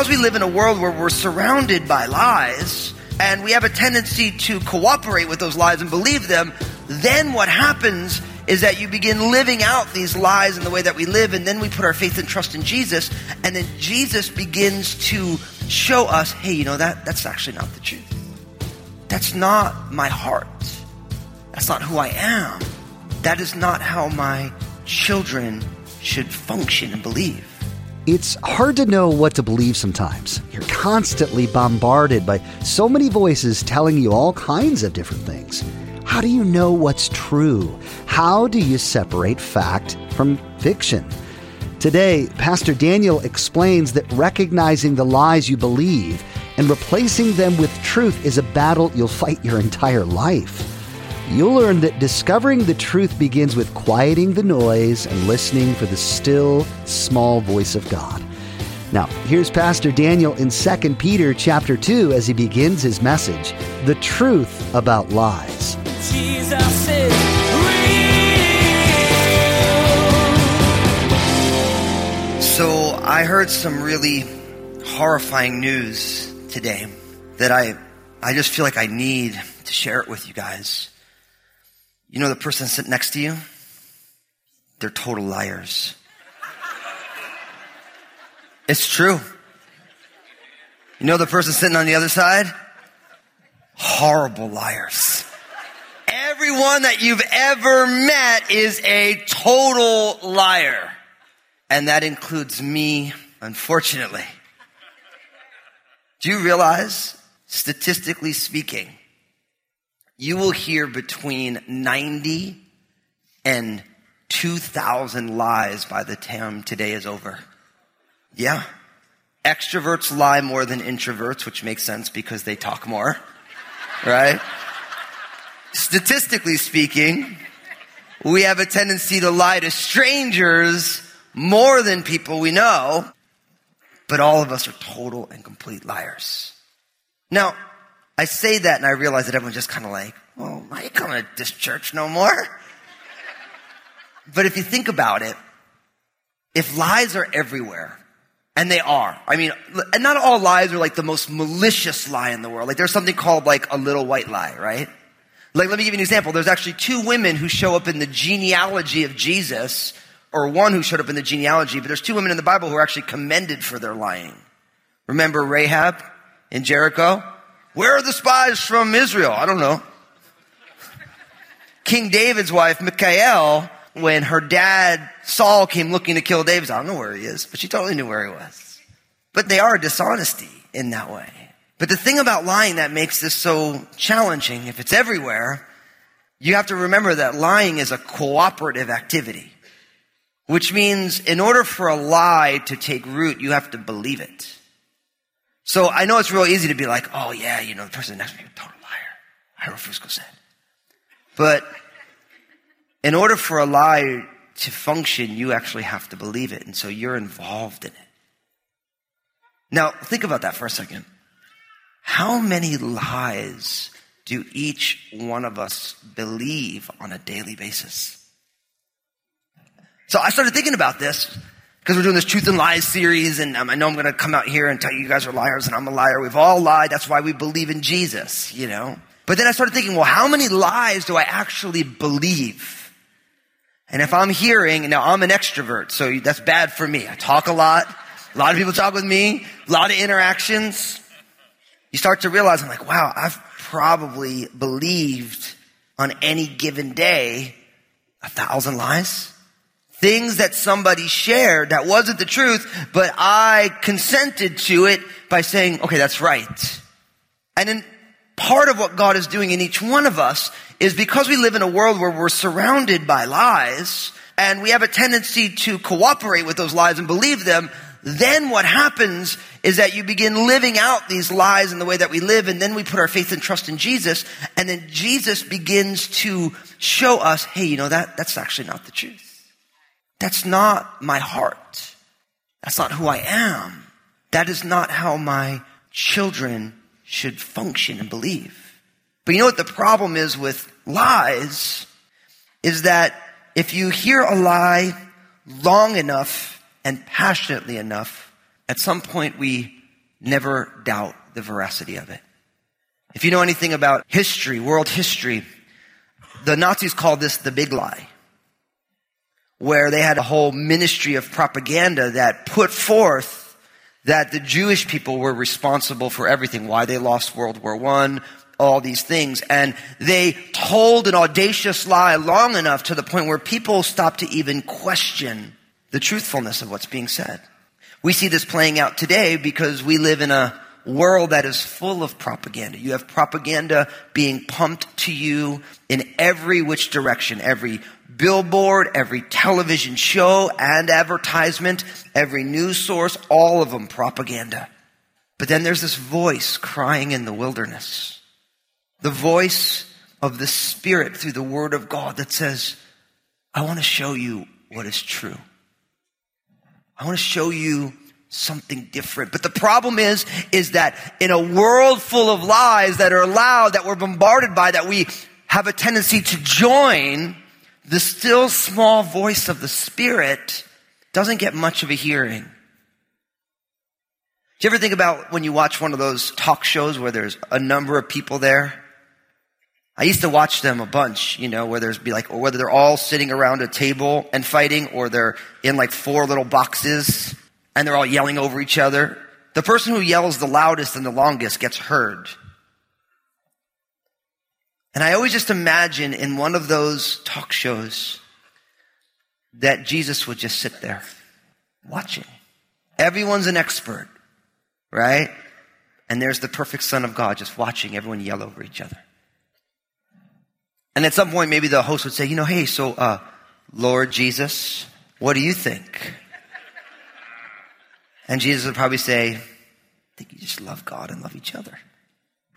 because we live in a world where we're surrounded by lies and we have a tendency to cooperate with those lies and believe them, then what happens is that you begin living out these lies in the way that we live, and then we put our faith and trust in Jesus, and then Jesus begins to show us, hey, you know that that's actually not the truth. That's not my heart. That's not who I am. That is not how my children should function and believe. It's hard to know what to believe sometimes. You're constantly bombarded by so many voices telling you all kinds of different things. How do you know what's true? How do you separate fact from fiction? Today, Pastor Daniel explains that recognizing the lies you believe and replacing them with truth is a battle you'll fight your entire life. You'll learn that discovering the truth begins with quieting the noise and listening for the still, small voice of God. Now, here's Pastor Daniel in 2 Peter chapter 2 as he begins his message, The Truth About Lies. I heard some really horrifying news today that I I just feel like I need to share it with you guys. You know the person sitting next to you? They're total liars. It's true. You know the person sitting on the other side? Horrible liars. Everyone that you've ever met is a total liar. And that includes me, unfortunately. Do you realize, statistically speaking, you will hear between 90 and 2,000 lies by the time today is over. Yeah. Extroverts lie more than introverts, which makes sense because they talk more, right? Statistically speaking, we have a tendency to lie to strangers more than people we know, but all of us are total and complete liars. Now, I say that and I realize that everyone's just kind of like, well, I ain't coming to this church no more. But if you think about it, if lies are everywhere, and they are, I mean, and not all lies are like the most malicious lie in the world. Like there's something called like a little white lie, right? Like, let me give you an example. There's actually two women who show up in the genealogy of Jesus, or one who showed up in the genealogy, but there's two women in the Bible who are actually commended for their lying. Remember Rahab in Jericho? Where are the spies from Israel? I don't know. King David's wife, Michal, when her dad, Saul, came looking to kill David, I don't know where he is, but she totally knew where he was. But they are dishonesty in that way. But the thing about lying that makes this so challenging, if it's everywhere, you have to remember that lying is a cooperative activity. Which means in order for a lie to take root, you have to believe it. So I know it's real easy to be like, oh yeah, you know, the person next to me is a total liar. Ira Fusco said. But in order for a lie to function, you actually have to believe it. And so you're involved in it. Now, think about that for a second. How many lies do each one of us believe on a daily basis? So I started thinking about this because we're doing this truth and lies series and um, I know I'm going to come out here and tell you you guys are liars and I'm a liar. We've all lied. That's why we believe in Jesus, you know. But then I started thinking, well, how many lies do I actually believe? And if I'm hearing, now I'm an extrovert, so that's bad for me. I talk a lot. A lot of people talk with me, a lot of interactions. You start to realize, I'm like, wow, I've probably believed on any given day a thousand lies. Things that somebody shared that wasn't the truth, but I consented to it by saying, okay, that's right. And then part of what God is doing in each one of us is because we live in a world where we're surrounded by lies and we have a tendency to cooperate with those lies and believe them, then what happens is that you begin living out these lies in the way that we live, and then we put our faith and trust in Jesus, and then Jesus begins to show us, hey, you know, that, that's actually not the truth. That's not my heart. That's not who I am. That is not how my children should function and believe. But you know what the problem is with lies? Is that if you hear a lie long enough and passionately enough, at some point we never doubt the veracity of it. If you know anything about history, world history, the Nazis called this the big lie, where they had a whole ministry of propaganda that put forth that the Jewish people were responsible for everything, why they lost World War I, all these things. And they told an audacious lie long enough to the point where people stopped to even question the truthfulness of what's being said. We see this playing out today because we live in a world that is full of propaganda. You have propaganda being pumped to you in every which direction, every billboard, every television show and advertisement, every news source, all of them propaganda. But then there's this voice crying in the wilderness. The voice of the Spirit through the Word of God that says, I want to show you what is true. I want to show you something different. But the problem is, is that in a world full of lies that are loud, that we're bombarded by, that we have a tendency to join, the still small voice of the Spirit doesn't get much of a hearing. Do you ever think about when you watch one of those talk shows where there's a number of people there? I used to watch them a bunch, you know, where there's be like, or whether they're all sitting around a table and fighting, or they're in like four little boxes and they're all yelling over each other. The person who yells the loudest and the longest gets heard. And I always just imagine in one of those talk shows that Jesus would just sit there watching. Everyone's an expert, right? And there's the perfect Son of God just watching everyone yell over each other. And at some point, maybe the host would say, you know, hey, so, uh, Lord Jesus, what do you think? And Jesus would probably say, I think you just love God and love each other.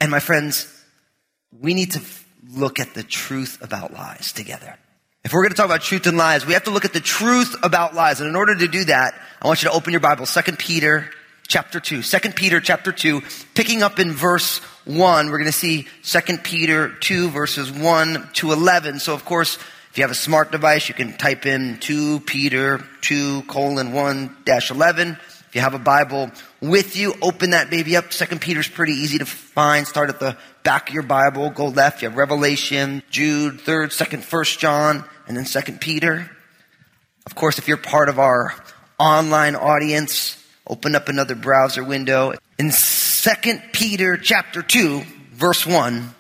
And my friends, we need to look at the truth about lies together. If we're going to talk about truth and lies, we have to look at the truth about lies. And in order to do that, I want you to open your Bible, 2 Peter chapter 2. 2 Peter chapter 2, picking up in verse 1, we're going to see 2 Peter 2 verses 1 to 11. So of course, if you have a smart device, you can type in 2 Peter 2 colon 1 dash 11. If you have a Bible with you, open that baby up. Second Peter's pretty easy to find. Start at the back of your Bible, go left. You have Revelation, Jude, third, second, first John, and then second Peter. Of course, if you're part of our online audience, open up another browser window. In second Peter chapter 2, verse 1,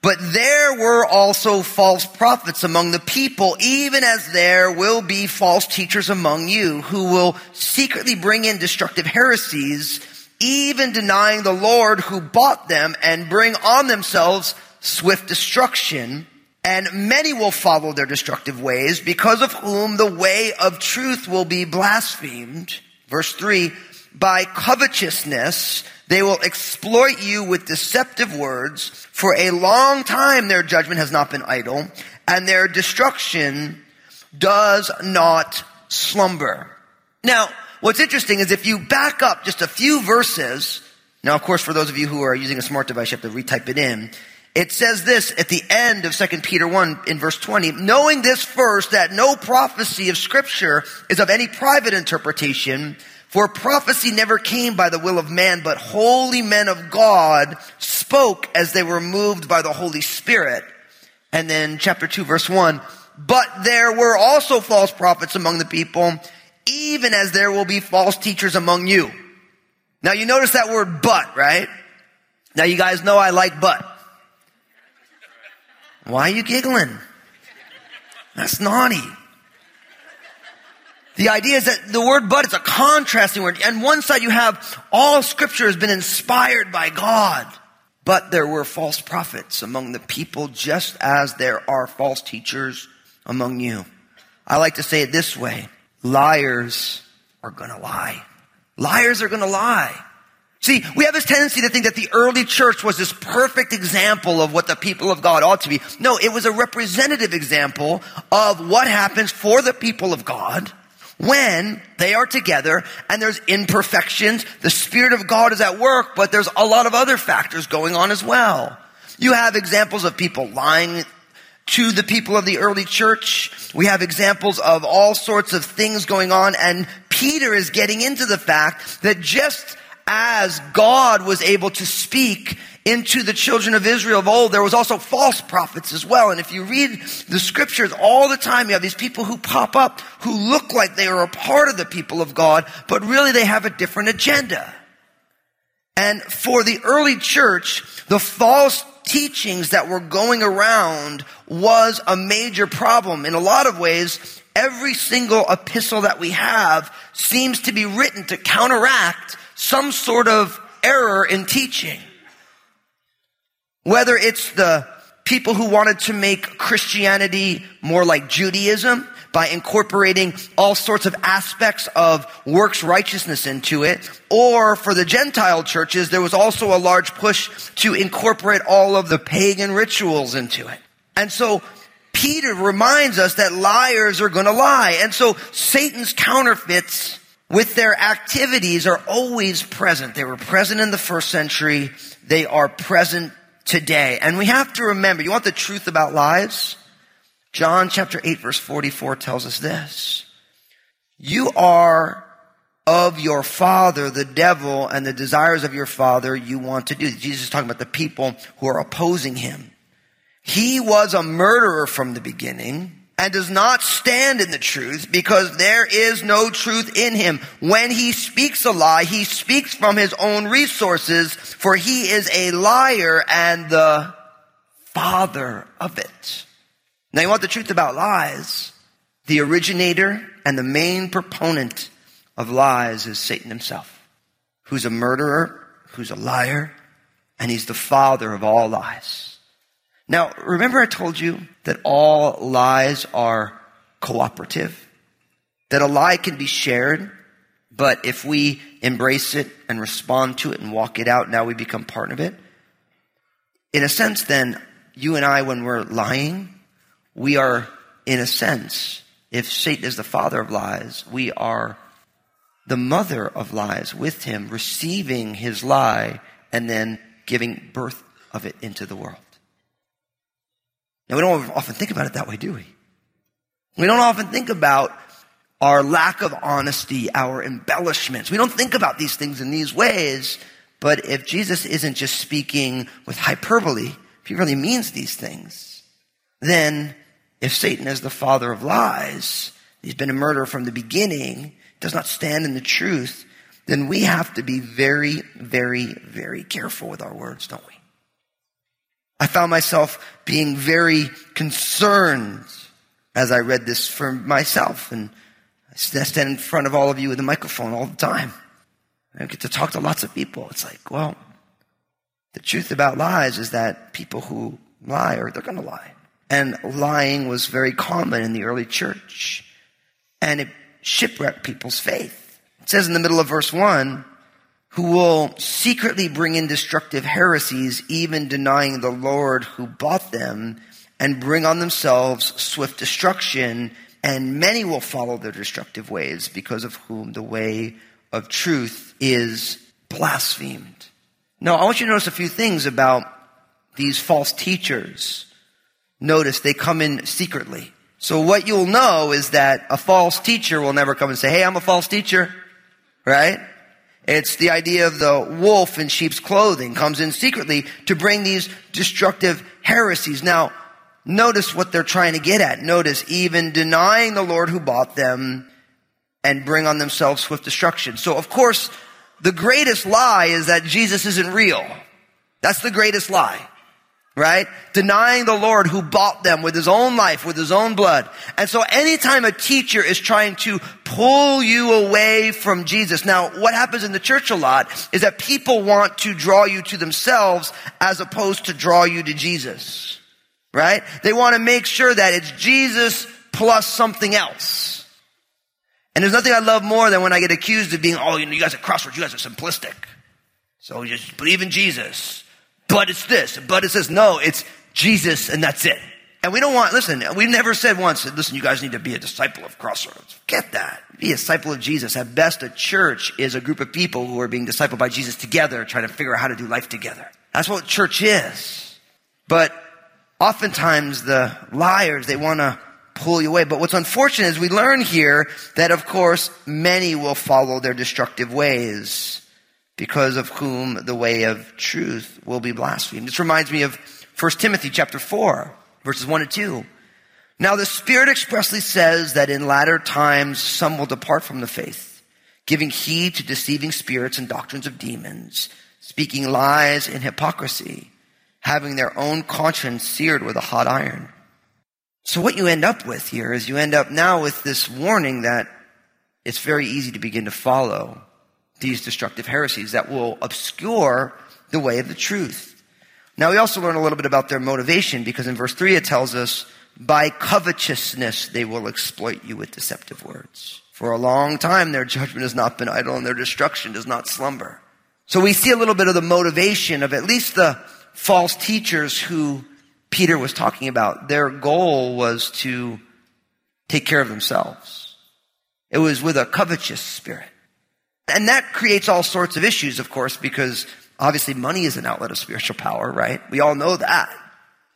but there were also false prophets among the people, even as there will be false teachers among you who will secretly bring in destructive heresies, even denying the Lord who bought them and bring on themselves swift destruction. And many will follow their destructive ways, because of whom the way of truth will be blasphemed. Verse three, by covetousness, they will exploit you with deceptive words. For a long time their judgment has not been idle, and their destruction does not slumber. Now, what's interesting is if you back up just a few verses, now of course for those of you who are using a smart device, you have to retype it in. It says this at the end of 2 Peter 1 in verse 20, knowing this first that no prophecy of scripture is of any private interpretation, for prophecy never came by the will of man, but holy men of God spoke as they were moved by the Holy Spirit. And then chapter 2 verse 1, but there were also false prophets among the people, even as there will be false teachers among you. Now you notice that word but, right? Now you guys know I like but. Why are you giggling? That's naughty. The idea is that the word but is a contrasting word. On one side you have all scripture has been inspired by God. But there were false prophets among the people just as there are false teachers among you. I like to say it this way. Liars are gonna lie. Liars are to lie. See, we have this tendency to think that the early church was this perfect example of what the people of God ought to be. No, it was a representative example of what happens for the people of God when they are together and there's imperfections. The Spirit of God is at work, but there's a lot of other factors going on as well. You have examples of people lying to the people of the early church. We have examples of all sorts of things going on and Peter is getting into the fact that just as God was able to speak into the children of Israel of old, there was also false prophets as well. And if you read the scriptures all the time, you have these people who pop up who look like they are a part of the people of God, but really they have a different agenda. And for the early church, the false teachings that were going around was a major problem. In a lot of ways, every single epistle that we have seems to be written to counteract some sort of error in teaching. Whether it's the people who wanted to make Christianity more like Judaism by incorporating all sorts of aspects of works righteousness into it, or for the Gentile churches, there was also a large push to incorporate all of the pagan rituals into it. And so Peter reminds us that liars are going to lie. And so Satan's counterfeits with their activities are always present. They were present in the first century. They are present today. And we have to remember, you want the truth about lies? John chapter 8 verse 44 tells us this. You are of your father, the devil, and the desires of your father you want to do. Jesus is talking about the people who are opposing him. He was a murderer from the beginning and does not stand in the truth because there is no truth in him. When he speaks a lie, he speaks from his own resources, for he is a liar and the father of it. Now you want the truth about lies? The originator and the main proponent of lies is Satan himself, who's a murderer, who's a liar, and he's the father of all lies. Now, remember I told you that all lies are cooperative? That a lie can be shared, but if we embrace it and respond to it and walk it out, now we become part of it? In a sense, then, you and I, when we're lying, we are, in a sense, if Satan is the father of lies, we are the mother of lies with him, receiving his lie and then giving birth of it into the world. Now, we don't often think about it that way, do we? We don't often think about our lack of honesty, our embellishments. We don't think about these things in these ways. But if Jesus isn't just speaking with hyperbole, if he really means these things, then if Satan is the father of lies, he's been a murderer from the beginning, does not stand in the truth, then we have to be very, very, very careful with our words, don't we? I found myself being very concerned as I read this for myself. And I stand in front of all of you with a microphone all the time. I get to talk to lots of people. It's like, well, the truth about lies is that people who lie are they're going to lie. And lying was very common in the early church. And it shipwrecked people's faith. It says in the middle of verse 1 who will secretly bring in destructive heresies, even denying the Lord who bought them, and bring on themselves swift destruction, and many will follow their destructive ways, because of whom the way of truth is blasphemed. Now, I want you to notice a few things about these false teachers. Notice they come in secretly. So what you'll know is that a false teacher will never come and say, Hey, I'm a false teacher. Right? It's the idea of the wolf in sheep's clothing comes in secretly to bring these destructive heresies. Now, notice what they're trying to get at. Notice even denying the Lord who bought them and bring on themselves swift destruction. So of course, the greatest lie is that Jesus isn't real. That's the greatest lie right? Denying the Lord who bought them with his own life, with his own blood. And so anytime a teacher is trying to pull you away from Jesus, now what happens in the church a lot is that people want to draw you to themselves as opposed to draw you to Jesus, right? They want to make sure that it's Jesus plus something else. And there's nothing I love more than when I get accused of being, oh, you know, you guys at Crossroads, you guys are simplistic. So just believe in Jesus. But it's this, but it's this. No, it's Jesus and that's it. And we don't want, listen, we never said once, listen, you guys need to be a disciple of Crossroads. Get that. Be a disciple of Jesus. At best, a church is a group of people who are being discipled by Jesus together, trying to figure out how to do life together. That's what church is. But oftentimes the liars, they want to pull you away. But what's unfortunate is we learn here that, of course, many will follow their destructive ways because of whom the way of truth will be blasphemed. This reminds me of 1 Timothy chapter 4, verses 1 and 2. Now the Spirit expressly says that in latter times some will depart from the faith, giving heed to deceiving spirits and doctrines of demons, speaking lies in hypocrisy, having their own conscience seared with a hot iron. So what you end up with here is you end up now with this warning that it's very easy to begin to follow these destructive heresies that will obscure the way of the truth. Now we also learn a little bit about their motivation because in verse 3 it tells us, by covetousness they will exploit you with deceptive words. For a long time their judgment has not been idle and their destruction does not slumber. So we see a little bit of the motivation of at least the false teachers who Peter was talking about. Their goal was to take care of themselves. It was with a covetous spirit. And that creates all sorts of issues, of course, because obviously money is an outlet of spiritual power, right? We all know that.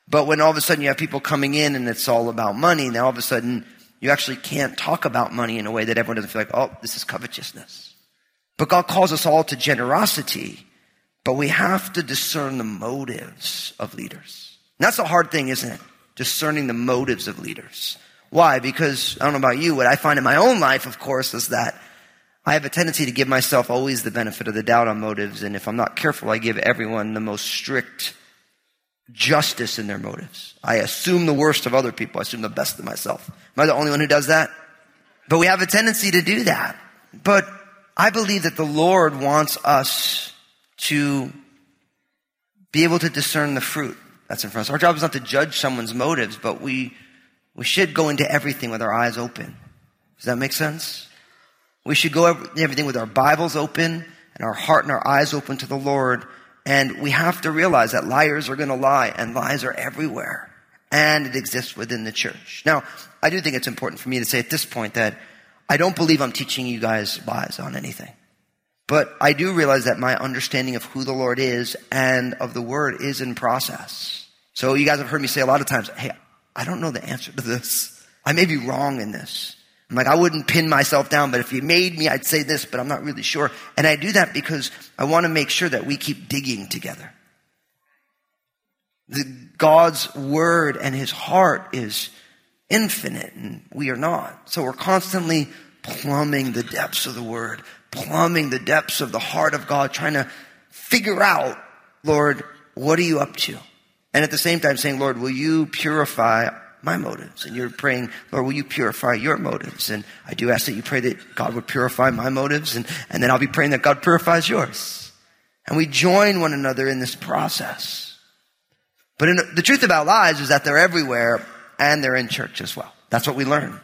But when all of a sudden you have people coming in and it's all about money, now all of a sudden you actually can't talk about money in a way that everyone doesn't feel like, oh, this is covetousness. But God calls us all to generosity, but we have to discern the motives of leaders. And that's a hard thing, isn't it? Discerning the motives of leaders. Why? Because I don't know about you, what I find in my own life, of course, is that I have a tendency to give myself always the benefit of the doubt on motives, and if I'm not careful, I give everyone the most strict justice in their motives. I assume the worst of other people, I assume the best of myself. Am I the only one who does that? But we have a tendency to do that. But I believe that the Lord wants us to be able to discern the fruit that's in front of us. Our job is not to judge someone's motives, but we, we should go into everything with our eyes open. Does that make sense? We should go everything with our Bibles open and our heart and our eyes open to the Lord. And we have to realize that liars are going to lie and lies are everywhere. And it exists within the church. Now, I do think it's important for me to say at this point that I don't believe I'm teaching you guys lies on anything. But I do realize that my understanding of who the Lord is and of the word is in process. So you guys have heard me say a lot of times, hey, I don't know the answer to this. I may be wrong in this. I'm like, I wouldn't pin myself down, but if you made me, I'd say this, but I'm not really sure. And I do that because I want to make sure that we keep digging together. The, God's word and his heart is infinite and we are not. So we're constantly plumbing the depths of the word, plumbing the depths of the heart of God, trying to figure out, Lord, what are you up to? And at the same time saying, Lord, will you purify my motives. And you're praying, Lord, will you purify your motives? And I do ask that you pray that God would purify my motives, and, and then I'll be praying that God purifies yours. And we join one another in this process. But in, the truth about lies is that they're everywhere and they're in church as well. That's what we learn.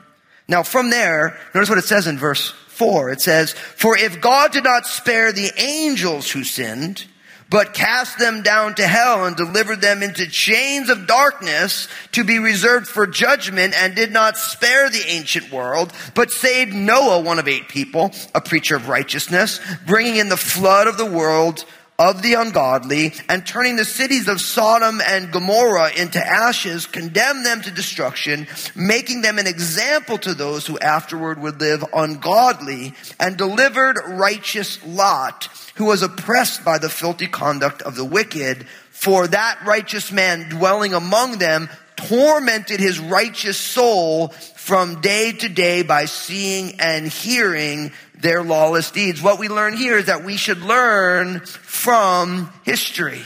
Now from there, notice what it says in verse 4. It says, For if God did not spare the angels who sinned, but cast them down to hell and delivered them into chains of darkness to be reserved for judgment and did not spare the ancient world, but saved Noah, one of eight people, a preacher of righteousness, bringing in the flood of the world of the ungodly and turning the cities of Sodom and Gomorrah into ashes, condemned them to destruction, making them an example to those who afterward would live ungodly and delivered righteous Lot who was oppressed by the filthy conduct of the wicked, for that righteous man dwelling among them tormented his righteous soul from day to day by seeing and hearing their lawless deeds. What we learn here is that we should learn from history.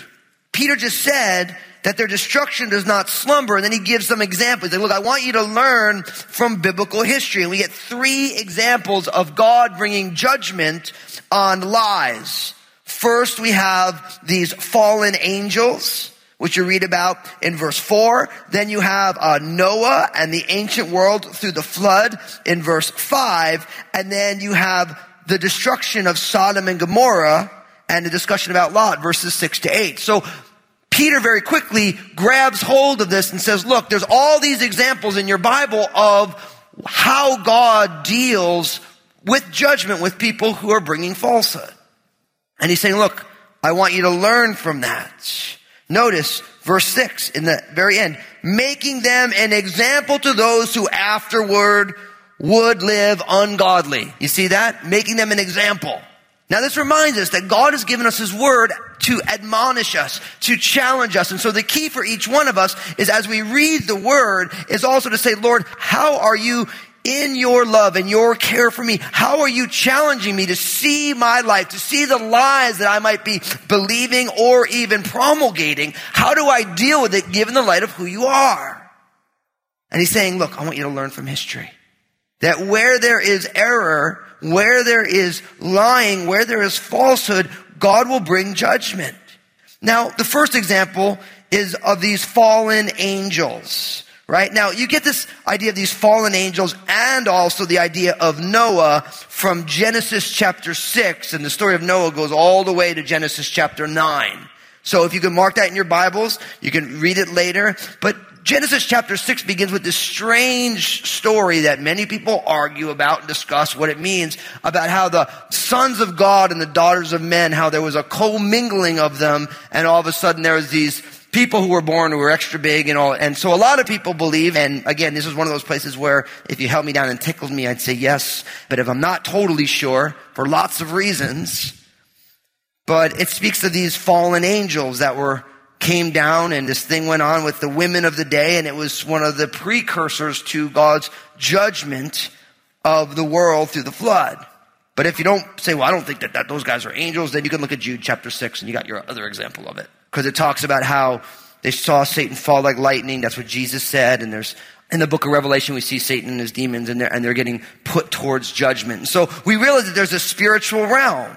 Peter just said that their destruction does not slumber. And then he gives some examples. Like, look, I want you to learn from biblical history. And we get three examples of God bringing judgment on lies. First, we have these fallen angels. Which you read about in verse 4. Then you have uh, Noah and the ancient world through the flood in verse 5. And then you have the destruction of Sodom and Gomorrah and the discussion about Lot, verses 6 to 8. So Peter very quickly grabs hold of this and says, look, there's all these examples in your Bible of how God deals with judgment with people who are bringing falsehood. And he's saying, look, I want you to learn from that. Notice verse 6 in the very end, making them an example to those who afterward would live ungodly. You see that? Making them an example. Now this reminds us that God has given us His Word to admonish us, to challenge us. And so the key for each one of us is as we read the Word is also to say, Lord, how are you in your love and your care for me, how are you challenging me to see my life, to see the lies that I might be believing or even promulgating? How do I deal with it given the light of who you are? And he's saying, look, I want you to learn from history. That where there is error, where there is lying, where there is falsehood, God will bring judgment. Now, the first example is of these fallen angels right? Now, you get this idea of these fallen angels and also the idea of Noah from Genesis chapter 6, and the story of Noah goes all the way to Genesis chapter 9. So if you can mark that in your Bibles, you can read it later. But Genesis chapter 6 begins with this strange story that many people argue about and discuss what it means about how the sons of God and the daughters of men, how there was a commingling of them, and all of a sudden there was these people who were born who were extra big and all. And so a lot of people believe, and again, this is one of those places where if you held me down and tickled me, I'd say yes. But if I'm not totally sure, for lots of reasons, but it speaks of these fallen angels that were came down and this thing went on with the women of the day and it was one of the precursors to God's judgment of the world through the flood. But if you don't say, well, I don't think that, that those guys are angels, then you can look at Jude chapter 6 and you got your other example of it because it talks about how they saw Satan fall like lightning. That's what Jesus said. And there's in the book of Revelation, we see Satan and his demons and they're, and they're getting put towards judgment. And so we realize that there's a spiritual realm.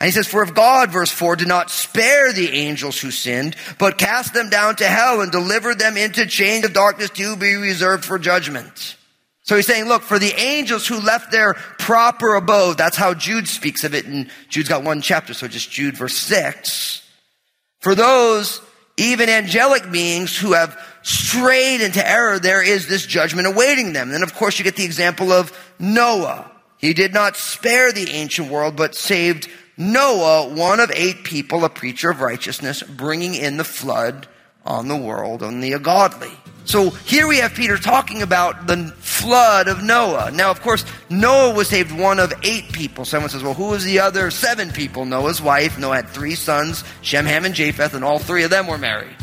And he says, for if God, verse 4, did not spare the angels who sinned, but cast them down to hell and delivered them into chains of darkness to be reserved for judgment. So he's saying, look, for the angels who left their proper abode, that's how Jude speaks of it, and Jude's got one chapter, so just Jude verse 6. For those, even angelic beings who have strayed into error, there is this judgment awaiting them. Then, of course, you get the example of Noah. He did not spare the ancient world, but saved Noah, one of eight people, a preacher of righteousness, bringing in the flood on the world, on the ungodly. So here we have Peter talking about the flood of Noah. Now, of course, Noah was saved one of eight people. Someone says, well, who was the other seven people? Noah's wife. Noah had three sons, Shem, Ham, and Japheth, and all three of them were married.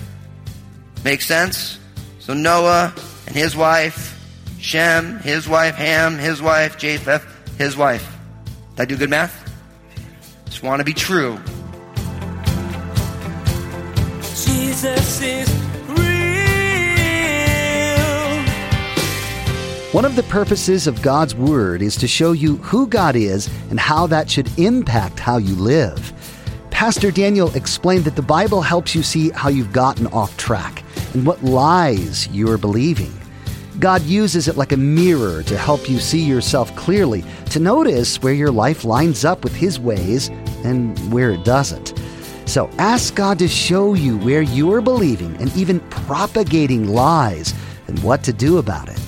Make sense? So Noah and his wife, Shem, his wife, Ham, his wife, Japheth, his wife. Did I do good math? Just want to be true. Jesus is One of the purposes of God's Word is to show you who God is and how that should impact how you live. Pastor Daniel explained that the Bible helps you see how you've gotten off track and what lies you are believing. God uses it like a mirror to help you see yourself clearly, to notice where your life lines up with His ways and where it doesn't. So ask God to show you where you are believing and even propagating lies and what to do about it.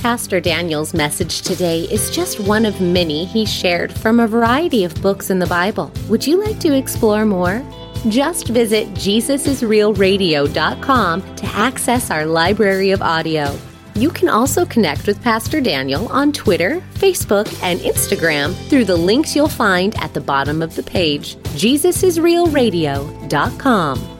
Pastor Daniel's message today is just one of many he shared from a variety of books in the Bible. Would you like to explore more? Just visit JesusIsRealRadio.com to access our library of audio. You can also connect with Pastor Daniel on Twitter, Facebook, and Instagram through the links you'll find at the bottom of the page. JesusIsRealRadio.com.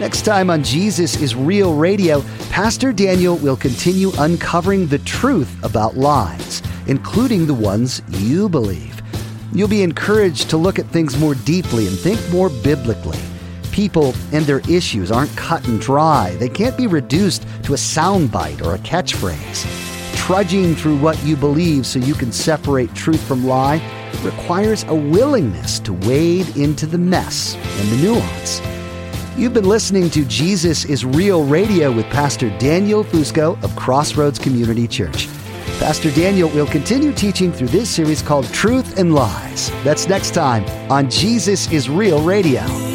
Next time on Jesus is Real Radio, Pastor Daniel will continue uncovering the truth about lies, including the ones you believe. You'll be encouraged to look at things more deeply and think more biblically. People and their issues aren't cut and dry. They can't be reduced to a soundbite or a catchphrase. Trudging through what you believe so you can separate truth from lie requires a willingness to wade into the mess and the nuance. You've been listening to Jesus is Real Radio with Pastor Daniel Fusco of Crossroads Community Church. Pastor Daniel will continue teaching through this series called Truth and Lies. That's next time on Jesus is Real Radio.